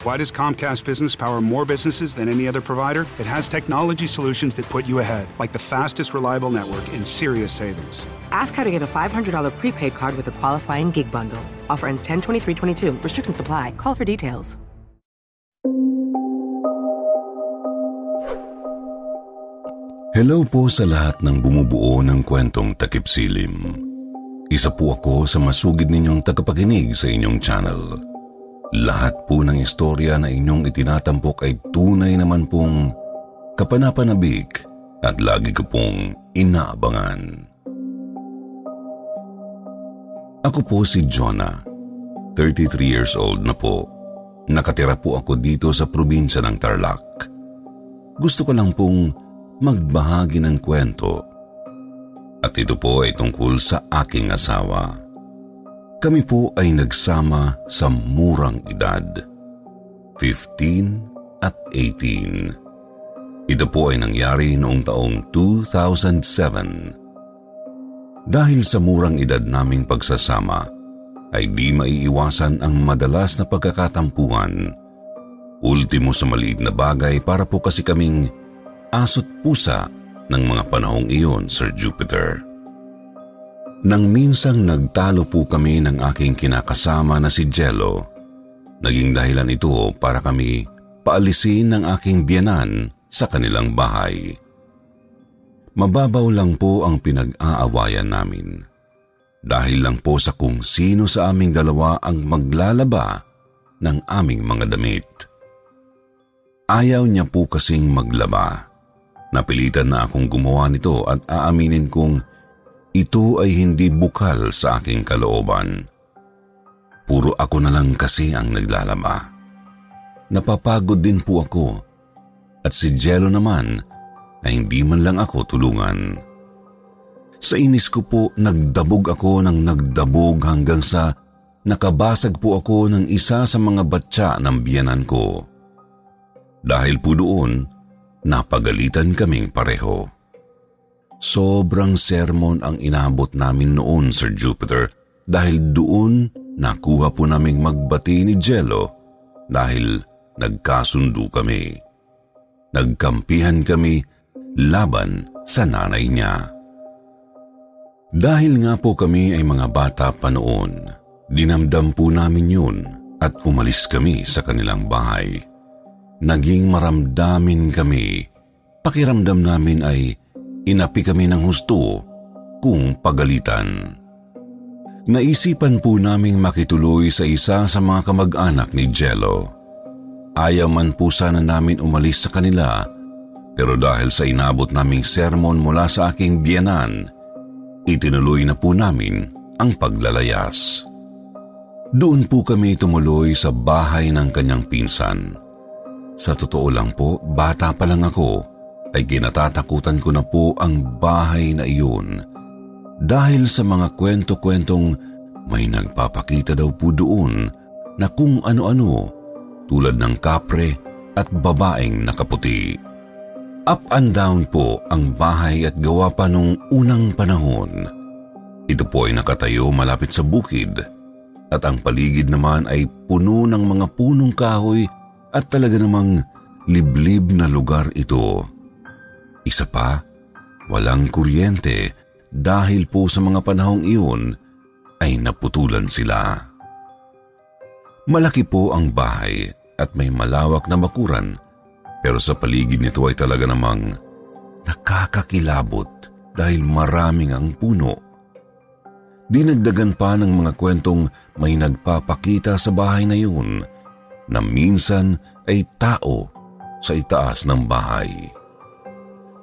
Why does Comcast Business power more businesses than any other provider? It has technology solutions that put you ahead, like the fastest, reliable network and serious savings. Ask how to get a $500 prepaid card with a qualifying gig bundle. Offer ends 10 23 22. Restrictions supply. Call for details. Hello po sa lahat ng bumubuo ng kwentong takip silim. Isa po ako sa masugid ninyong tagapakinig sa inyong channel. Lahat po ng istorya na inyong itinatampok ay tunay naman pong kapanapanabik at lagi ko pong inaabangan. Ako po si Jonah, 33 years old na po. Nakatira po ako dito sa probinsya ng Tarlac. Gusto ko lang pong magbahagi ng kwento. At ito po ay tungkol sa aking asawa. Kami po ay nagsama sa murang edad. 15 at 18. Ito po ay nangyari noong taong 2007. Dahil sa murang edad naming pagsasama, ay di maiiwasan ang madalas na pagkakatampuhan. Ultimo sa maliit na bagay para po kasi kaming aso't pusa ng mga panahong iyon, Sir Jupiter. Nang minsang nagtalo po kami ng aking kinakasama na si Jello, naging dahilan ito para kami paalisin ng aking biyanan sa kanilang bahay. Mababaw lang po ang pinag-aawayan namin. Dahil lang po sa kung sino sa aming dalawa ang maglalaba ng aming mga damit. Ayaw niya po kasing maglaba. Napilitan na akong gumawa nito at aaminin kong ito ay hindi bukal sa aking kalooban. Puro ako na lang kasi ang naglalaba. Napapagod din po ako at si Jello naman ay hindi man lang ako tulungan. Sa inis ko po nagdabog ako ng nagdabog hanggang sa nakabasag po ako ng isa sa mga batya ng biyanan ko. Dahil po doon, napagalitan kaming pareho. Sobrang sermon ang inabot namin noon, Sir Jupiter, dahil doon nakuha po naming magbati ni Jello dahil nagkasundo kami. Nagkampihan kami laban sa nanay niya. Dahil nga po kami ay mga bata pa noon, dinamdam po namin yun at umalis kami sa kanilang bahay. Naging maramdamin kami. Pakiramdam namin ay inapi kami ng husto kung pagalitan. Naisipan po naming makituloy sa isa sa mga kamag-anak ni Jello. Ayaw man po sana namin umalis sa kanila, pero dahil sa inabot naming sermon mula sa aking biyanan, itinuloy na po namin ang paglalayas. Doon po kami tumuloy sa bahay ng kanyang pinsan. Sa totoo lang po, bata pa lang ako ay ginatatakutan ko na po ang bahay na iyon dahil sa mga kwento-kwentong may nagpapakita daw po doon na kung ano-ano tulad ng kapre at babaeng nakaputi. Up and down po ang bahay at gawa pa nung unang panahon. Ito po ay nakatayo malapit sa bukid at ang paligid naman ay puno ng mga punong kahoy at talaga namang liblib na lugar ito. Isa pa, walang kuryente dahil po sa mga panahong iyon ay naputulan sila. Malaki po ang bahay at may malawak na bakuran pero sa paligid nito ay talaga namang nakakakilabot dahil maraming ang puno. Dinagdagan pa ng mga kwentong may nagpapakita sa bahay na yun na minsan ay tao sa itaas ng bahay.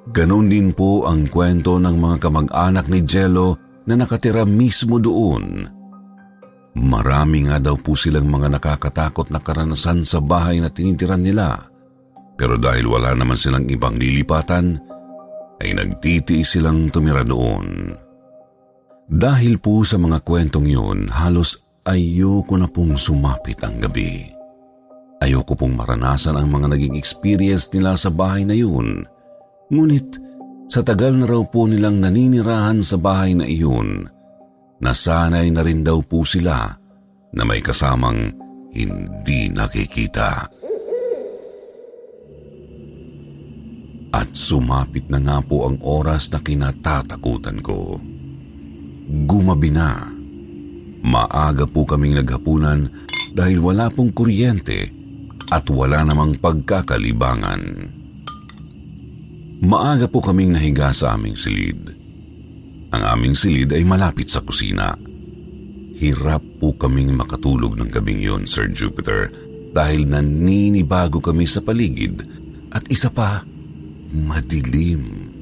Ganon din po ang kwento ng mga kamag-anak ni Jello na nakatira mismo doon. Marami nga daw po silang mga nakakatakot na karanasan sa bahay na tinitiran nila. Pero dahil wala naman silang ibang lilipatan, ay nagtitiis silang tumira doon. Dahil po sa mga kwentong yun, halos ayoko na pong sumapit ang gabi. Ayoko pong maranasan ang mga naging experience nila sa bahay na yun – Ngunit sa tagal na raw po nilang naninirahan sa bahay na iyon, nasanay na rin daw po sila na may kasamang hindi nakikita. At sumapit na nga po ang oras na kinatatakutan ko. Gumabi na. Maaga po kaming naghapunan dahil wala pong kuryente at wala namang pagkakalibangan. Maaga po kaming nahiga sa aming silid. Ang aming silid ay malapit sa kusina. Hirap po kaming makatulog ng gabing yon, Sir Jupiter, dahil naninibago kami sa paligid at isa pa, madilim.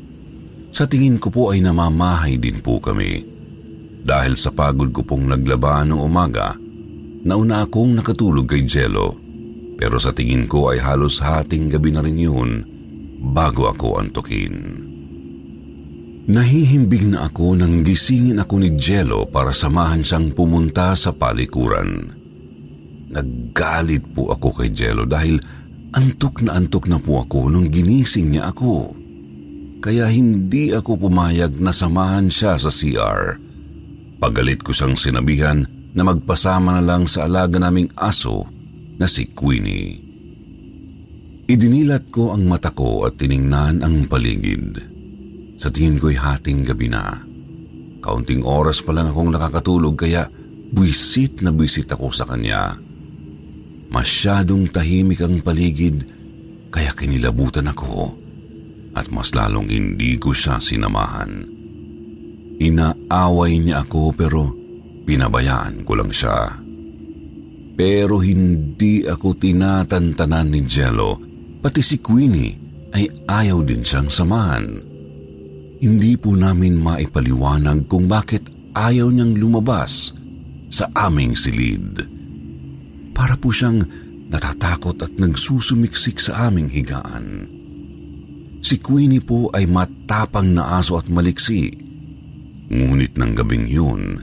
Sa tingin ko po ay namamahay din po kami. Dahil sa pagod ko pong naglaba noong umaga, nauna akong nakatulog kay Jello. Pero sa tingin ko ay halos hating gabi na rin yun bago ako antukin. Nahihimbing na ako nang gisingin ako ni Jello para samahan siyang pumunta sa palikuran. Naggalit po ako kay Jello dahil antok na antok na po ako nung ginising niya ako. Kaya hindi ako pumayag na samahan siya sa CR. Pagalit ko siyang sinabihan na magpasama na lang sa alaga naming aso na si Queenie. Idinilat ko ang mata ko at tiningnan ang paligid. Sa tingin ko'y hating gabi na. Kaunting oras pa lang akong nakakatulog kaya buisit na buisit ako sa kanya. Masyadong tahimik ang paligid kaya kinilabutan ako at mas lalong hindi ko siya sinamahan. Inaaway niya ako pero pinabayaan ko lang siya. Pero hindi ako tinatantanan ni Jello Pati si Queenie ay ayaw din siyang samahan. Hindi po namin maipaliwanag kung bakit ayaw niyang lumabas sa aming silid. Para po siyang natatakot at nagsusumiksik sa aming higaan. Si Queenie po ay matapang na aso at maliksi. Ngunit ng gabing yun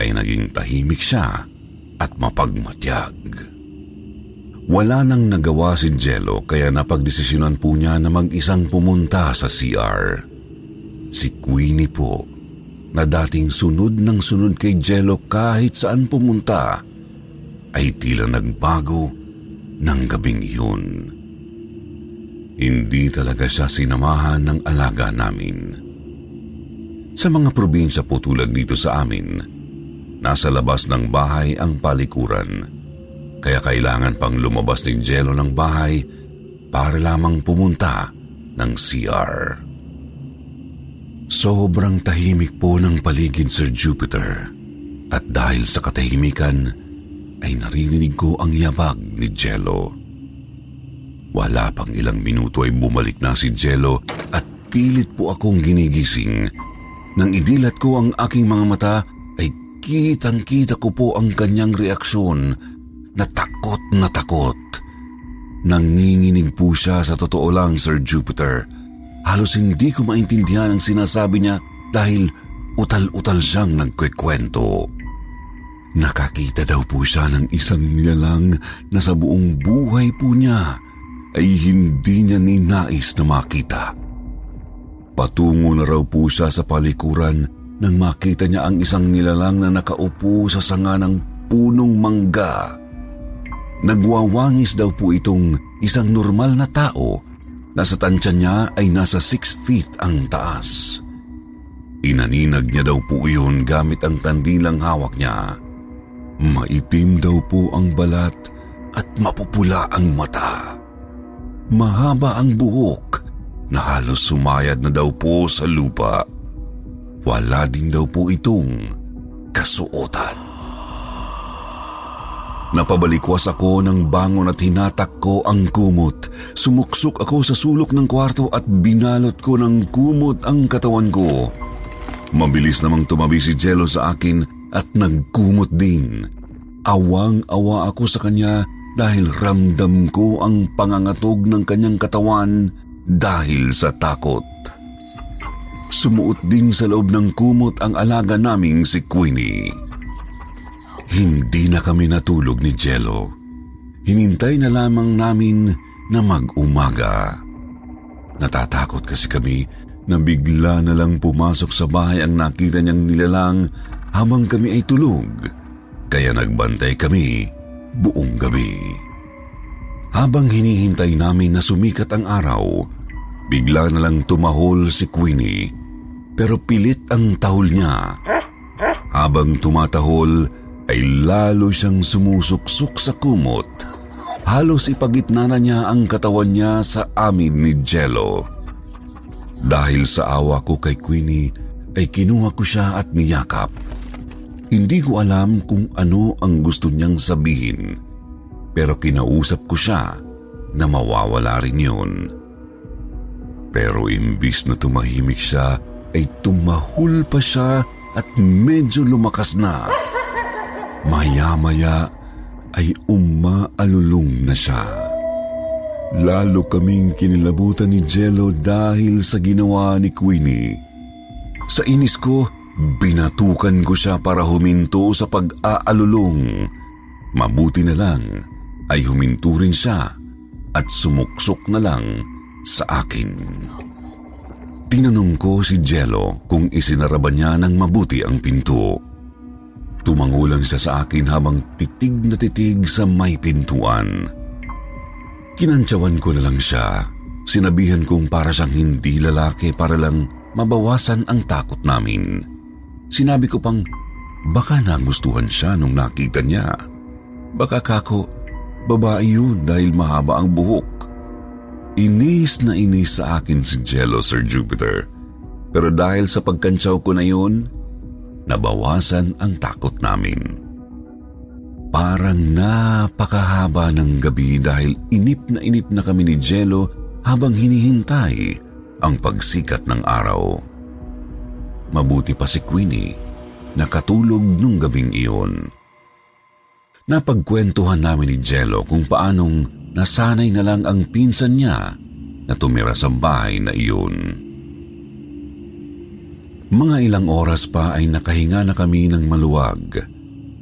ay naging tahimik siya at mapagmatyag. Wala nang nagawa si Jello kaya napagdesisyonan po niya na mag-isang pumunta sa CR. Si Queenie po, na dating sunod ng sunod kay Jello kahit saan pumunta, ay tila nagbago ng gabing iyon. Hindi talaga siya sinamahan ng alaga namin. Sa mga probinsya po tulad dito sa amin, nasa labas ng bahay ang palikuran kaya kailangan pang lumabas ni Jello ng bahay para lamang pumunta ng CR. Sobrang tahimik po ng paligid Sir Jupiter at dahil sa katahimikan ay naririnig ko ang yabag ni Jello. Wala pang ilang minuto ay bumalik na si Jello at pilit po akong ginigising. Nang idilat ko ang aking mga mata ay kitang-kita ko po ang kanyang reaksyon na takot na takot. Nanginginig po siya sa totoo lang, Sir Jupiter. Halos hindi ko maintindihan ang sinasabi niya dahil utal-utal siyang nagkwekwento. Nakakita daw po siya ng isang nilalang na sa buong buhay po niya ay hindi niya ninais na makita. Patungo na raw po siya sa palikuran nang makita niya ang isang nilalang na nakaupo sa sanga ng punong mangga. Nagwawangis daw po itong isang normal na tao na sa tansya niya ay nasa 6 feet ang taas. Inaninag niya daw po iyon gamit ang kandilang hawak niya. Maitim daw po ang balat at mapupula ang mata. Mahaba ang buhok na halos sumayad na daw po sa lupa. Wala din daw po itong kasuotan. Napabalikwas ako ng bangon at hinatak ko ang kumot. Sumuksok ako sa sulok ng kwarto at binalot ko ng kumot ang katawan ko. Mabilis namang tumabi si Jello sa akin at nagkumot din. Awang-awa ako sa kanya dahil ramdam ko ang pangangatog ng kanyang katawan dahil sa takot. Sumuot din sa loob ng kumot ang alaga naming si Queenie. Hindi na kami natulog ni Jello. Hinintay na lamang namin na mag-umaga. Natatakot kasi kami na bigla na lang pumasok sa bahay ang nakita niyang nilalang habang kami ay tulog. Kaya nagbantay kami buong gabi. Habang hinihintay namin na sumikat ang araw, bigla na lang tumahol si Queenie pero pilit ang tahol niya. Habang tumatahol, ay lalo siyang sumusuksok sa kumot. Halos ipagitna na niya ang katawan niya sa amin ni Jello. Dahil sa awa ko kay Queenie, ay kinuha ko siya at niyakap. Hindi ko alam kung ano ang gusto niyang sabihin, pero kinausap ko siya na mawawala rin yun. Pero imbis na tumahimik siya, ay tumahul pa siya at medyo lumakas na. Maya-maya ay umaalulong na siya. Lalo kaming kinilabutan ni Jello dahil sa ginawa ni Queenie. Sa inis ko, binatukan ko siya para huminto sa pag-aalulong. Mabuti na lang ay huminto rin siya at sumuksok na lang sa akin. Tinanong ko si Jello kung isinara ba niya ng mabuti ang pinto. Tumangulang siya sa akin habang titig na titig sa may pintuan. Kinantsawan ko na lang siya. Sinabihan kong para siyang hindi lalaki para lang mabawasan ang takot namin. Sinabi ko pang baka nagustuhan siya nung nakita niya. Baka kako, babae yun dahil mahaba ang buhok. Inis na inis sa akin si Jello, Sir Jupiter. Pero dahil sa pagkantsaw ko na yun, nabawasan ang takot namin. Parang napakahaba ng gabi dahil inip na inip na kami ni Jello habang hinihintay ang pagsikat ng araw. Mabuti pa si Queenie, nakatulog nung gabing iyon. Napagkwentuhan namin ni Jello kung paanong nasanay na lang ang pinsan niya na tumira sa bahay na iyon. Mga ilang oras pa ay nakahinga na kami ng maluwag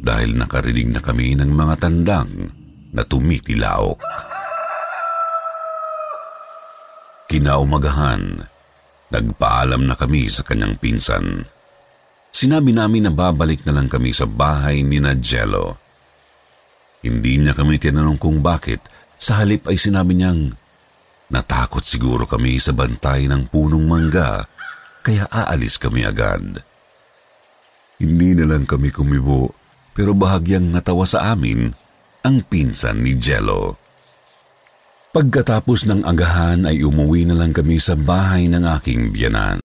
dahil nakarinig na kami ng mga tandang na tumitilaok. Kinaumagahan, nagpaalam na kami sa kanyang pinsan. Sinabi namin na babalik na lang kami sa bahay ni Jello. Hindi niya kami tinanong kung bakit, sa halip ay sinabi niyang natakot siguro kami sa bantay ng punong mangga kaya aalis kami agad. Hindi na lang kami kumibo pero bahagyang natawa sa amin ang pinsan ni Jello. Pagkatapos ng agahan ay umuwi na lang kami sa bahay ng aking biyanan.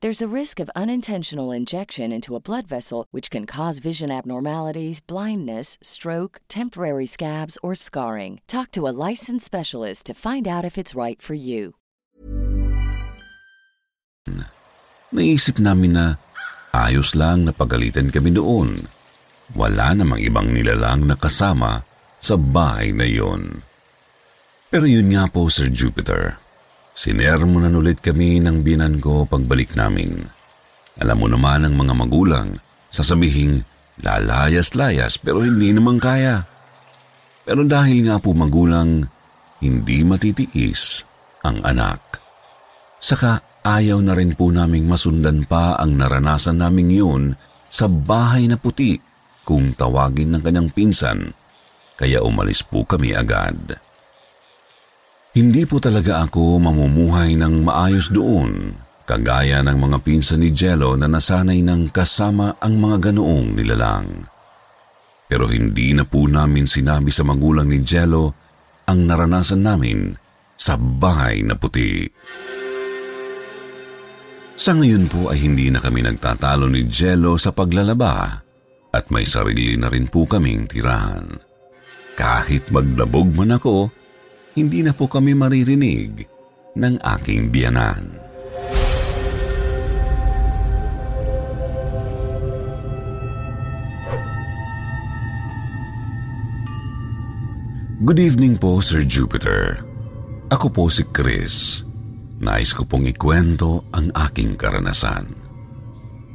There's a risk of unintentional injection into a blood vessel, which can cause vision abnormalities, blindness, stroke, temporary scabs, or scarring. Talk to a licensed specialist to find out if it's right for you. Naisip namin na ayos lang na pagalitan kami doon. Wala namang ibang nilalang na kasama sa bahay na yon. Pero yun nga po, Sir Jupiter. Sinermonan ulit kami ng binan ko pagbalik namin. Alam mo naman ang mga magulang, sasabihing lalayas-layas pero hindi naman kaya. Pero dahil nga po magulang, hindi matitiis ang anak. Saka ayaw na rin po naming masundan pa ang naranasan naming yun sa bahay na puti kung tawagin ng kanyang pinsan, kaya umalis po kami agad. Hindi po talaga ako mamumuhay ng maayos doon, kagaya ng mga pinsan ni Jello na nasanay ng kasama ang mga ganoong nilalang. Pero hindi na po namin sinabi sa magulang ni Jello ang naranasan namin sa bahay na puti. Sa ngayon po ay hindi na kami nagtatalo ni Jello sa paglalaba at may sarili na rin po kaming tirahan. Kahit maglabog man ako, hindi na po kami maririnig ng aking biyanan. Good evening po, Sir Jupiter. Ako po si Chris. Nais ko pong ikwento ang aking karanasan.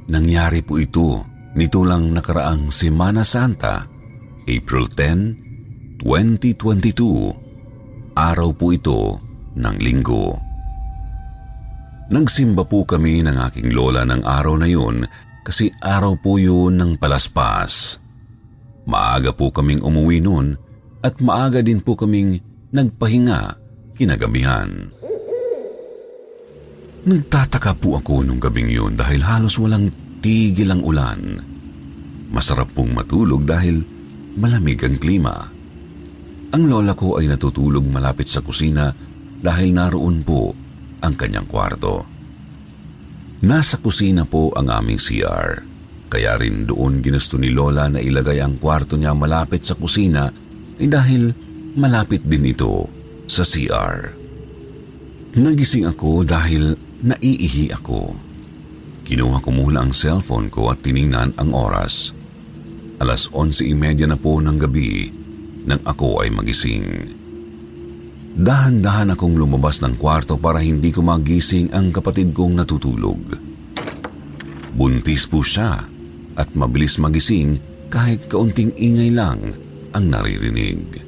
Nangyari po ito nito lang nakaraang Semana Santa, April 10, 2022. Araw po ito ng linggo. Nagsimba po kami ng aking lola ng araw na yun kasi araw po yun ng palaspas. Maaga po kaming umuwi noon at maaga din po kaming nagpahinga kinagabihan. Nagtataka po ako nung gabing yun dahil halos walang tigil ang ulan. Masarap pong matulog dahil malamig ang klima. Ang lola ko ay natutulog malapit sa kusina dahil naroon po ang kanyang kwarto. Nasa kusina po ang aming CR. Kaya rin doon ginusto ni Lola na ilagay ang kwarto niya malapit sa kusina eh dahil malapit din ito sa CR. Nagising ako dahil naiihi ako. Kinuha ko muna ang cellphone ko at tiningnan ang oras. Alas 11.30 na po ng gabi nang ako ay magising. Dahan-dahan akong lumabas ng kwarto para hindi ko magising ang kapatid kong natutulog. Buntis po siya at mabilis magising kahit kaunting ingay lang ang naririnig.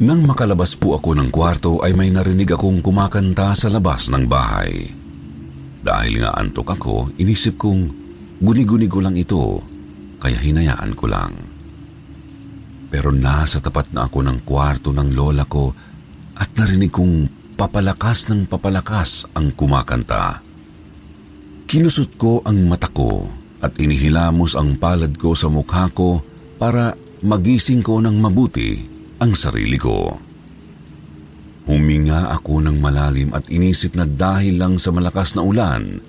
Nang makalabas po ako ng kwarto ay may narinig akong kumakanta sa labas ng bahay. Dahil nga antok ako, inisip kong guni-guni ko lang ito, kaya hinayaan ko lang. Pero nasa tapat na ako ng kwarto ng lola ko at narinig kong papalakas ng papalakas ang kumakanta. Kinusot ko ang mata ko at inihilamos ang palad ko sa mukha ko para magising ko ng mabuti ang sarili ko. Huminga ako ng malalim at inisip na dahil lang sa malakas na ulan,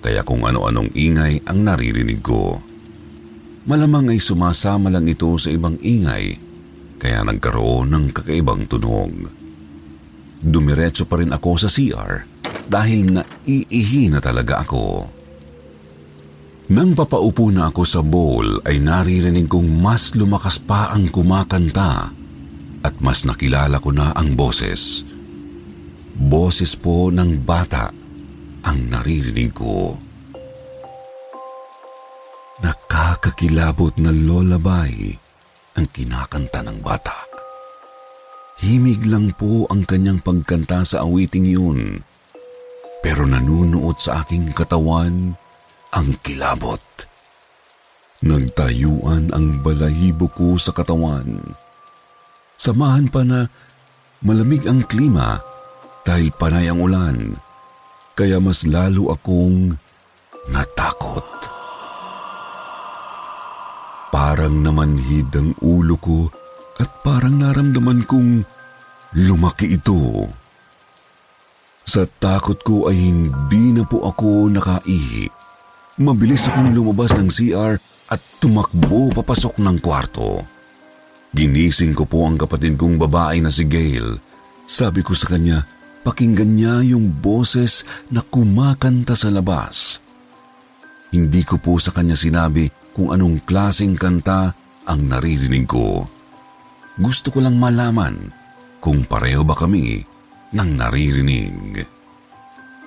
kaya kung ano-anong ingay ang naririnig ko. Malamang ay sumasama lang ito sa ibang ingay, kaya nagkaroon ng kakaibang tunog. Dumiretso pa rin ako sa CR dahil naiihi na talaga ako. Nang papaupo na ako sa bowl ay naririnig kong mas lumakas pa ang kumakanta at mas nakilala ko na ang boses. Boses po ng bata ang naririnig ko. Nakakakilabot na lullaby ang kinakanta ng bata. Himig lang po ang kanyang pagkanta sa awiting yun. Pero nanunuot sa aking katawan ang kilabot. Nagtayuan ang balahibo ko sa katawan Samahan pa na malamig ang klima dahil panay ang ulan. kaya mas lalo akong natakot. Parang namanhid ang ulo ko at parang naramdaman kong lumaki ito. Sa takot ko ay hindi na po ako nakaihi. Mabilis akong lumabas ng CR at tumakbo papasok ng kwarto. Ginising ko po ang kapatid kong babae na si Gail. Sabi ko sa kanya, pakinggan niya yung boses na kumakanta sa labas. Hindi ko po sa kanya sinabi kung anong klaseng kanta ang naririnig ko. Gusto ko lang malaman kung pareho ba kami ng naririnig.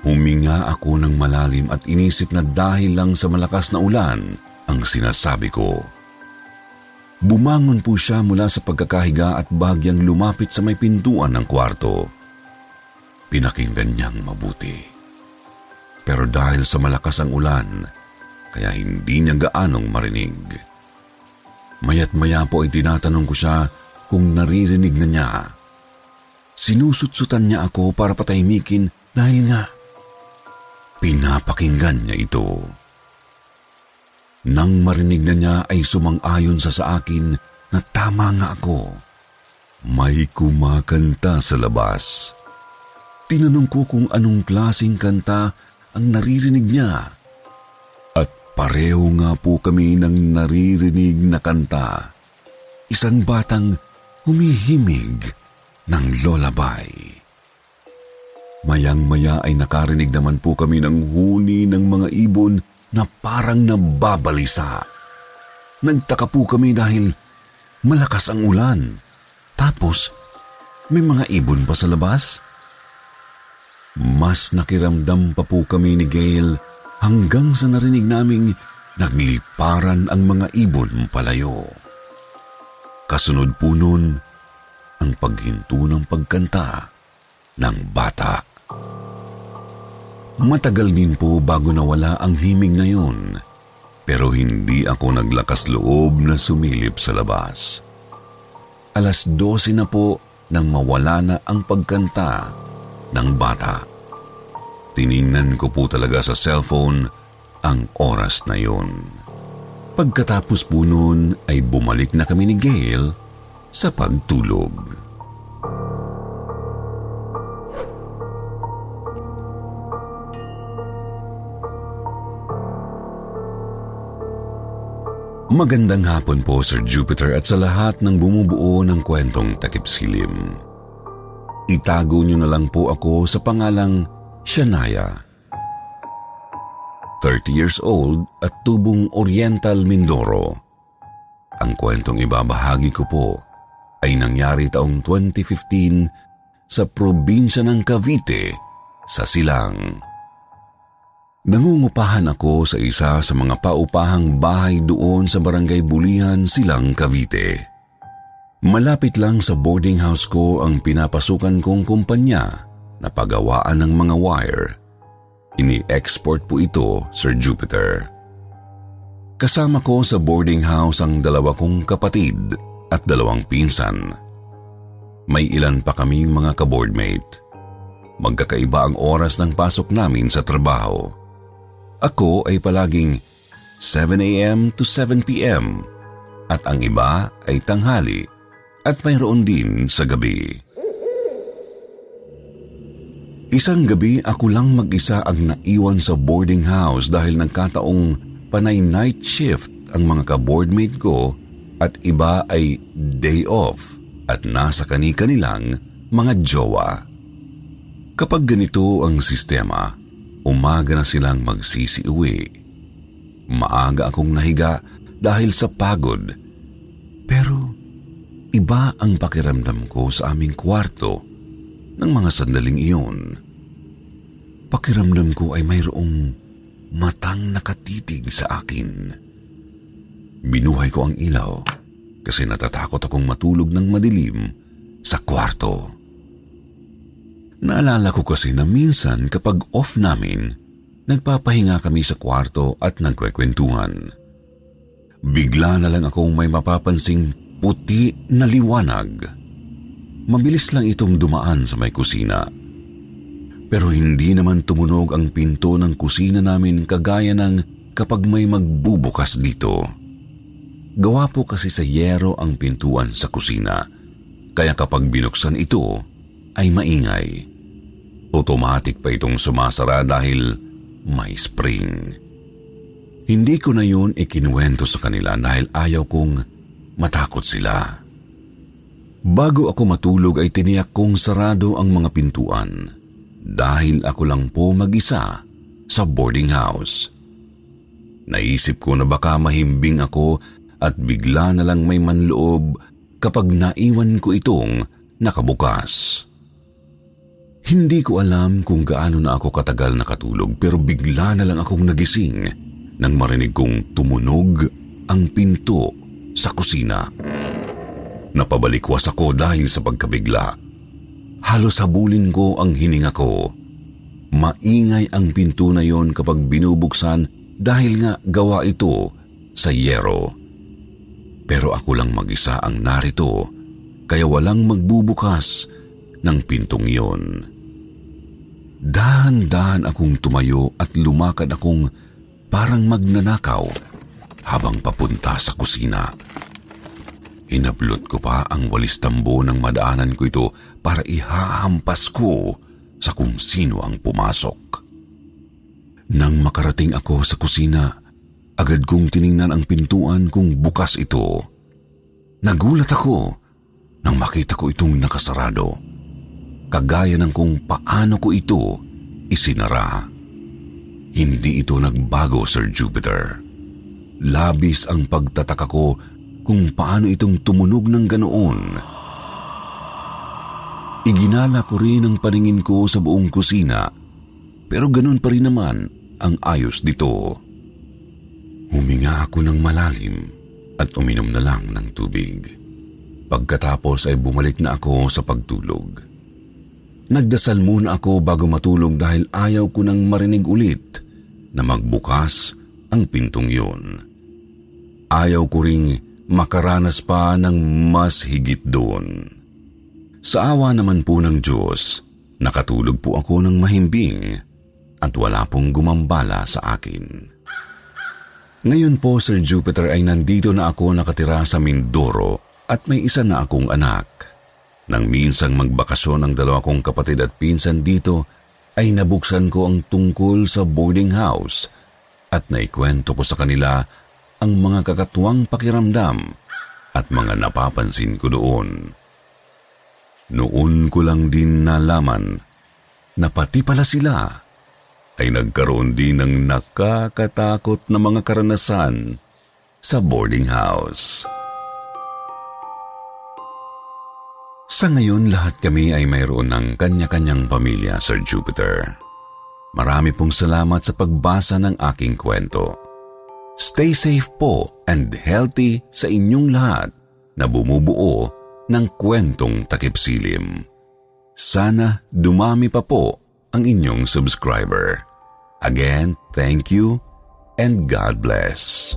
Huminga ako ng malalim at inisip na dahil lang sa malakas na ulan ang sinasabi ko. Bumangon po siya mula sa pagkakahiga at bagyang lumapit sa may pintuan ng kwarto. Pinakinggan niyang mabuti. Pero dahil sa malakas ang ulan, kaya hindi niya gaanong marinig. Mayat maya po ay tinatanong ko siya kung naririnig na niya. Sinusutsutan niya ako para patahimikin dahil nga pinapakinggan niya ito. Nang marinig na niya ay sumang-ayon sa sa akin na tama nga ako. May kumakanta sa labas. Tinanong ko kung anong klasing kanta ang naririnig niya Pareho nga po kami ng naririnig na kanta. Isang batang humihimig ng lullaby. Mayang-maya ay nakarinig naman po kami ng huni ng mga ibon na parang nababalisa. Nagtaka po kami dahil malakas ang ulan. Tapos, may mga ibon pa sa labas. Mas nakiramdam pa po kami ni Gail hanggang sa narinig naming nagliparan ang mga ibon palayo. Kasunod po nun ang paghinto ng pagkanta ng bata. Matagal din po bago nawala ang himig na yun, pero hindi ako naglakas loob na sumilip sa labas. Alas 12 na po nang mawala na ang pagkanta ng bata. Tiningnan ko po talaga sa cellphone ang oras na yon. Pagkatapos po noon ay bumalik na kami ni Gail sa pagtulog. Magandang hapon po Sir Jupiter at sa lahat ng bumubuo ng kwentong takip silim. Itago niyo na lang po ako sa pangalang Shania. 30 years old at tubong Oriental Mindoro. Ang kwentong ibabahagi ko po ay nangyari taong 2015 sa probinsya ng Cavite sa Silang. Nangungupahan ako sa isa sa mga paupahang bahay doon sa barangay Bulihan, Silang, Cavite. Malapit lang sa boarding house ko ang pinapasukan kong kumpanya na pagawaan ng mga wire. Ini-export po ito, Sir Jupiter. Kasama ko sa boarding house ang dalawa kong kapatid at dalawang pinsan. May ilan pa kaming mga kaboardmate. Magkakaiba ang oras ng pasok namin sa trabaho. Ako ay palaging 7 a.m. to 7 p.m. at ang iba ay tanghali at mayroon din sa gabi. Isang gabi ako lang mag-isa ang naiwan sa boarding house dahil nagkataong panay night shift ang mga ka-boardmate ko at iba ay day off at nasa kani-kanilang mga jowa. Kapag ganito ang sistema, umaga na silang magsisi-uwi. Maaga akong nahiga dahil sa pagod. Pero iba ang pakiramdam ko sa aming kwarto ng mga sandaling iyon. Pakiramdam ko ay mayroong matang nakatitig sa akin. Binuhay ko ang ilaw kasi natatakot akong matulog ng madilim sa kwarto. Naalala ko kasi na minsan kapag off namin, nagpapahinga kami sa kwarto at nagkwekwentuhan. Bigla na lang akong may mapapansing puti na liwanag Mabilis lang itong dumaan sa may kusina. Pero hindi naman tumunog ang pinto ng kusina namin kagaya ng kapag may magbubukas dito. Gawa po kasi sa yero ang pintuan sa kusina, kaya kapag binuksan ito ay maingay. Automatic pa itong sumasara dahil may spring. Hindi ko na yun ikinuwento sa kanila dahil ayaw kong matakot sila. Bago ako matulog ay tiniyak kong sarado ang mga pintuan dahil ako lang po mag-isa sa boarding house. Naisip ko na baka mahimbing ako at bigla na lang may manloob kapag naiwan ko itong nakabukas. Hindi ko alam kung gaano na ako katagal nakatulog pero bigla na lang akong nagising nang marinig kong tumunog ang pinto sa kusina. Napabalikwas ako dahil sa pagkabigla. Halos habulin ko ang hininga ko. Maingay ang pinto na yon kapag binubuksan dahil nga gawa ito sa yero. Pero ako lang mag-isa ang narito kaya walang magbubukas ng pintong yon. Dahan-dahan akong tumayo at lumakad akong parang magnanakaw habang papunta sa kusina. Hinablot ko pa ang walis tambo ng madaanan ko ito para ihahampas ko sa kung sino ang pumasok. Nang makarating ako sa kusina, agad kong tiningnan ang pintuan kung bukas ito. Nagulat ako nang makita ko itong nakasarado. Kagaya ng kung paano ko ito isinara. Hindi ito nagbago, Sir Jupiter. Labis ang pagtataka ko kung paano itong tumunog ng ganoon. Iginala ko rin ang paningin ko sa buong kusina, pero ganoon pa rin naman ang ayos dito. Huminga ako ng malalim at uminom na lang ng tubig. Pagkatapos ay bumalik na ako sa pagtulog. Nagdasal muna ako bago matulog dahil ayaw ko nang marinig ulit na magbukas ang pintong yun. Ayaw ko ring makaranas pa ng mas higit doon. Sa awa naman po ng Diyos, nakatulog po ako ng mahimbing at wala pong gumambala sa akin. Ngayon po, Sir Jupiter, ay nandito na ako nakatira sa Mindoro at may isa na akong anak. Nang minsang magbakasyon ang dalawa kong kapatid at pinsan dito, ay nabuksan ko ang tungkol sa boarding house at naikwento ko sa kanila ang mga kakatuwang pakiramdam at mga napapansin ko doon. Noon ko lang din nalaman na pati pala sila ay nagkaroon din ng nakakatakot na mga karanasan sa boarding house. Sa ngayon, lahat kami ay mayroon ng kanya-kanyang pamilya, Sir Jupiter. Marami pong salamat sa pagbasa ng aking kwento. Stay safe po and healthy sa inyong lahat na bumubuo ng kwentong takipsilim. Sana dumami pa po ang inyong subscriber. Again, thank you and God bless.